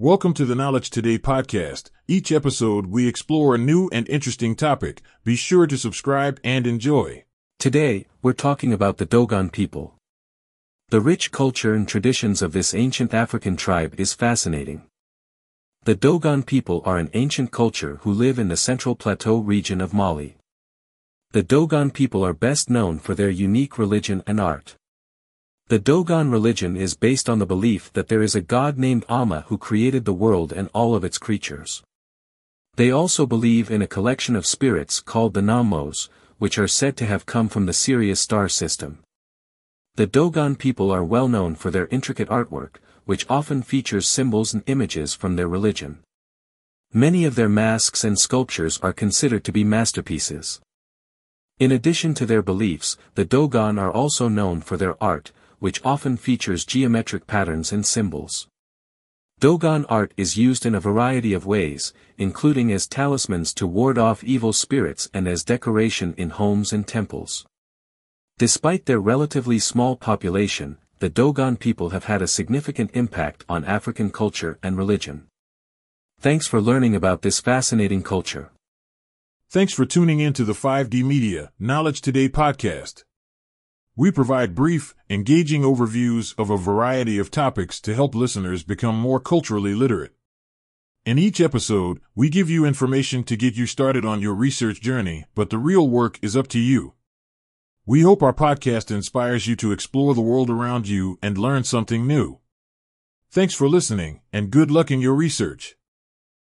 Welcome to the Knowledge Today podcast. Each episode, we explore a new and interesting topic. Be sure to subscribe and enjoy. Today, we're talking about the Dogon people. The rich culture and traditions of this ancient African tribe is fascinating. The Dogon people are an ancient culture who live in the Central Plateau region of Mali. The Dogon people are best known for their unique religion and art. The Dogon religion is based on the belief that there is a god named Amma who created the world and all of its creatures. They also believe in a collection of spirits called the Nommos, which are said to have come from the Sirius star system. The Dogon people are well known for their intricate artwork, which often features symbols and images from their religion. Many of their masks and sculptures are considered to be masterpieces. In addition to their beliefs, the Dogon are also known for their art, which often features geometric patterns and symbols. Dogon art is used in a variety of ways, including as talismans to ward off evil spirits and as decoration in homes and temples. Despite their relatively small population, the Dogon people have had a significant impact on African culture and religion. Thanks for learning about this fascinating culture. Thanks for tuning in to the 5D Media Knowledge Today podcast. We provide brief, engaging overviews of a variety of topics to help listeners become more culturally literate. In each episode, we give you information to get you started on your research journey, but the real work is up to you. We hope our podcast inspires you to explore the world around you and learn something new. Thanks for listening, and good luck in your research.